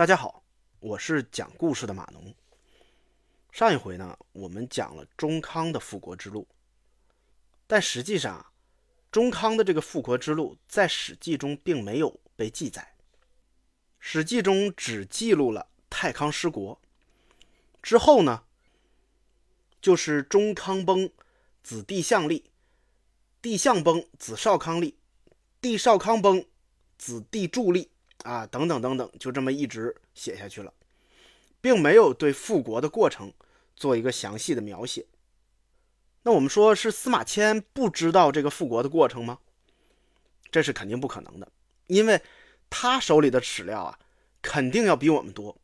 大家好，我是讲故事的马农。上一回呢，我们讲了中康的复国之路，但实际上啊，中康的这个复国之路在《史记》中并没有被记载，《史记》中只记录了太康失国之后呢，就是中康崩，子弟相立；帝相崩，子少康立；帝少康崩，子弟助立。啊，等等等等，就这么一直写下去了，并没有对复国的过程做一个详细的描写。那我们说是司马迁不知道这个复国的过程吗？这是肯定不可能的，因为他手里的史料啊，肯定要比我们多。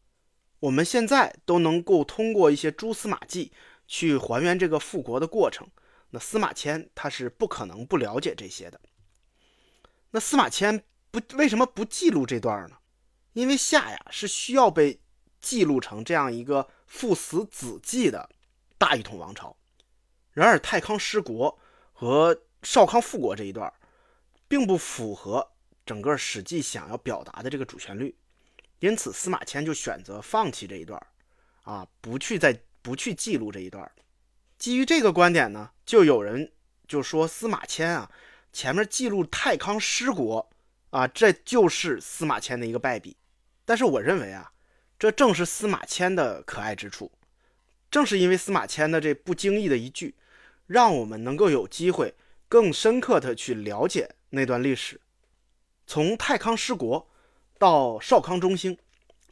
我们现在都能够通过一些蛛丝马迹去还原这个复国的过程，那司马迁他是不可能不了解这些的。那司马迁。不，为什么不记录这段呢？因为夏呀是需要被记录成这样一个父死子继的大一统王朝。然而太康失国和少康复国这一段，并不符合整个《史记》想要表达的这个主旋律，因此司马迁就选择放弃这一段，啊，不去再不去记录这一段。基于这个观点呢，就有人就说司马迁啊，前面记录太康失国。啊，这就是司马迁的一个败笔，但是我认为啊，这正是司马迁的可爱之处。正是因为司马迁的这不经意的一句，让我们能够有机会更深刻的去了解那段历史。从太康失国到少康中兴，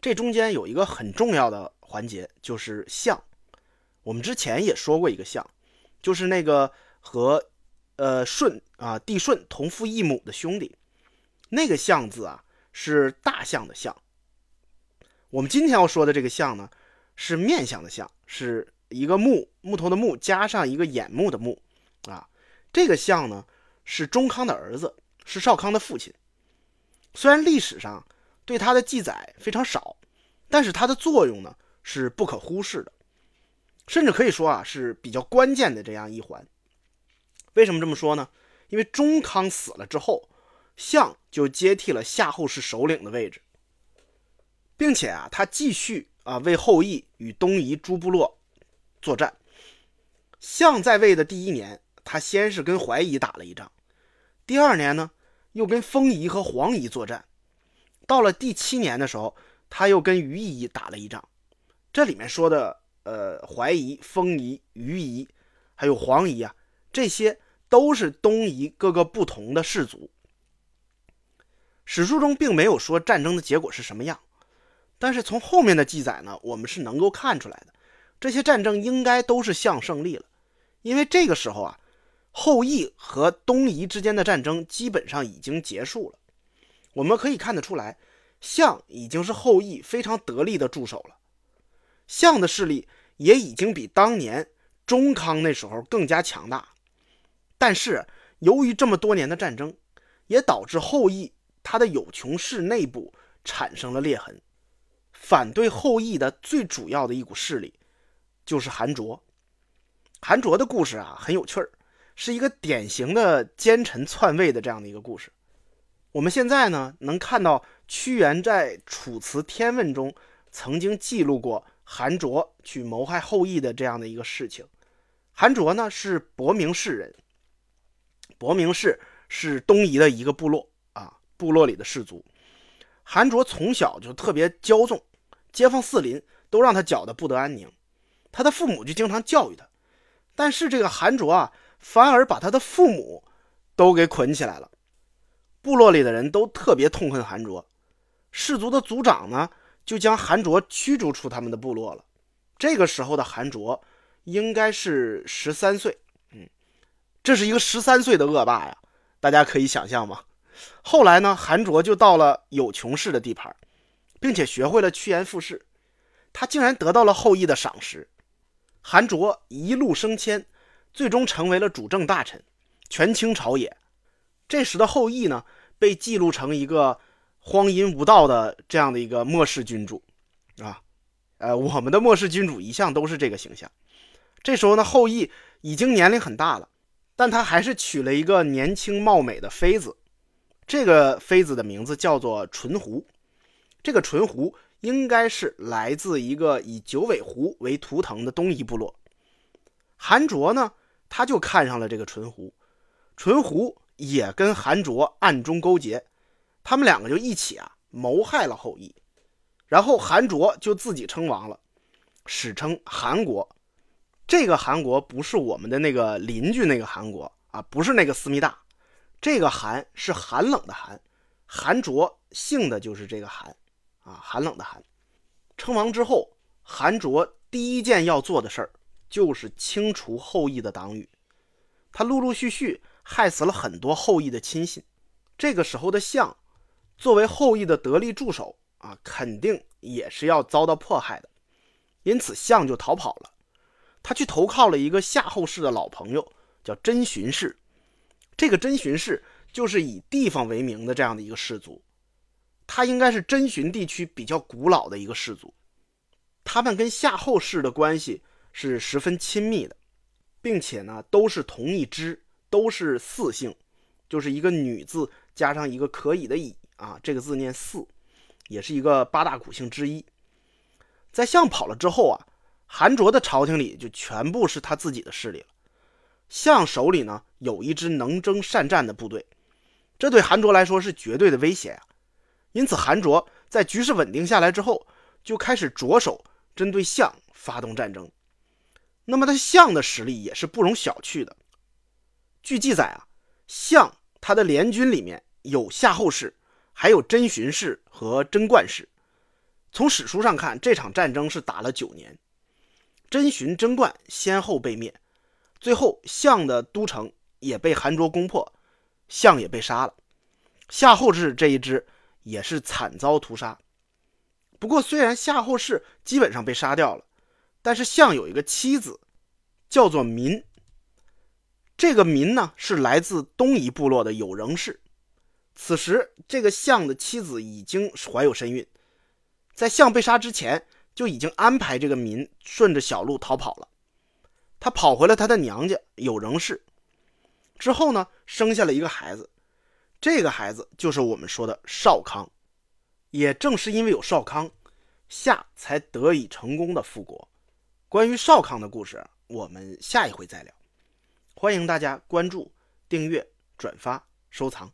这中间有一个很重要的环节，就是相。我们之前也说过一个相，就是那个和呃舜啊帝舜同父异母的兄弟。那个“象”字啊，是大象的“象”。我们今天要说的这个“象”呢，是面相的“相”，是一个木木头的“木”加上一个眼目的“目”啊。这个“象”呢，是中康的儿子，是少康的父亲。虽然历史上对他的记载非常少，但是他的作用呢是不可忽视的，甚至可以说啊是比较关键的这样一环。为什么这么说呢？因为中康死了之后。相就接替了夏后氏首领的位置，并且啊，他继续啊为后羿与东夷诸部落作战。相在位的第一年，他先是跟怀夷打了一仗，第二年呢，又跟封夷和黄夷作战。到了第七年的时候，他又跟于夷打了一仗。这里面说的呃怀夷、封夷、于夷，还有黄夷啊，这些都是东夷各个不同的氏族。史书中并没有说战争的结果是什么样，但是从后面的记载呢，我们是能够看出来的，这些战争应该都是项胜利了，因为这个时候啊，后羿和东夷之间的战争基本上已经结束了，我们可以看得出来，项已经是后羿非常得力的助手了，项的势力也已经比当年中康那时候更加强大，但是由于这么多年的战争，也导致后羿。他的有穷氏内部产生了裂痕，反对后羿的最主要的一股势力就是韩卓。韩卓的故事啊很有趣儿，是一个典型的奸臣篡位的这样的一个故事。我们现在呢能看到屈原在《楚辞天问》中曾经记录过韩卓去谋害后羿的这样的一个事情。韩卓呢是博明氏人，博明氏是东夷的一个部落。部落里的氏族，韩卓从小就特别骄纵，街坊四邻都让他搅得不得安宁。他的父母就经常教育他，但是这个韩卓啊，反而把他的父母都给捆起来了。部落里的人都特别痛恨韩卓，氏族的族长呢，就将韩卓驱逐出他们的部落了。这个时候的韩卓应该是十三岁，嗯，这是一个十三岁的恶霸呀，大家可以想象吗？后来呢，韩卓就到了有穷氏的地盘，并且学会了趋炎附势，他竟然得到了后羿的赏识。韩卓一路升迁，最终成为了主政大臣，权倾朝野。这时的后羿呢，被记录成一个荒淫无道的这样的一个末世君主，啊，呃，我们的末世君主一向都是这个形象。这时候呢，后羿已经年龄很大了，但他还是娶了一个年轻貌美的妃子。这个妃子的名字叫做纯狐，这个淳胡应该是来自一个以九尾狐为图腾的东夷部落。韩卓呢，他就看上了这个淳胡，淳胡也跟韩卓暗中勾结，他们两个就一起啊谋害了后羿，然后韩卓就自己称王了，史称韩国。这个韩国不是我们的那个邻居那个韩国啊，不是那个思密达，这个韩是寒冷的寒，韩卓姓的就是这个韩啊，寒冷的寒。称王之后，韩卓第一件要做的事儿就是清除后羿的党羽，他陆陆续续害死了很多后羿的亲信。这个时候的项，作为后羿的得力助手啊，肯定也是要遭到迫害的，因此项就逃跑了。他去投靠了一个夏后氏的老朋友，叫真荀氏。这个真荀氏就是以地方为名的这样的一个氏族，他应该是真荀地区比较古老的一个氏族。他们跟夏后氏的关系是十分亲密的，并且呢都是同一支，都是四姓，就是一个女字加上一个可以的乙啊，这个字念四，也是一个八大古姓之一。在项跑了之后啊。韩卓的朝廷里就全部是他自己的势力了。项手里呢有一支能征善战的部队，这对韩卓来说是绝对的威胁啊。因此，韩卓在局势稳定下来之后，就开始着手针对项发动战争。那么，他项的实力也是不容小觑的。据记载啊，项他的联军里面有夏后氏，还有真荀氏和贞观氏。从史书上看，这场战争是打了九年。真荀、贞观先后被灭，最后项的都城也被韩卓攻破，项也被杀了。夏后氏这一支也是惨遭屠杀。不过，虽然夏后氏基本上被杀掉了，但是项有一个妻子，叫做民。这个民呢，是来自东夷部落的有仍氏。此时，这个项的妻子已经怀有身孕，在项被杀之前。就已经安排这个民顺着小路逃跑了，他跑回了他的娘家有仍氏，之后呢，生下了一个孩子，这个孩子就是我们说的少康。也正是因为有少康，夏才得以成功的复国。关于少康的故事，我们下一回再聊。欢迎大家关注、订阅、转发、收藏。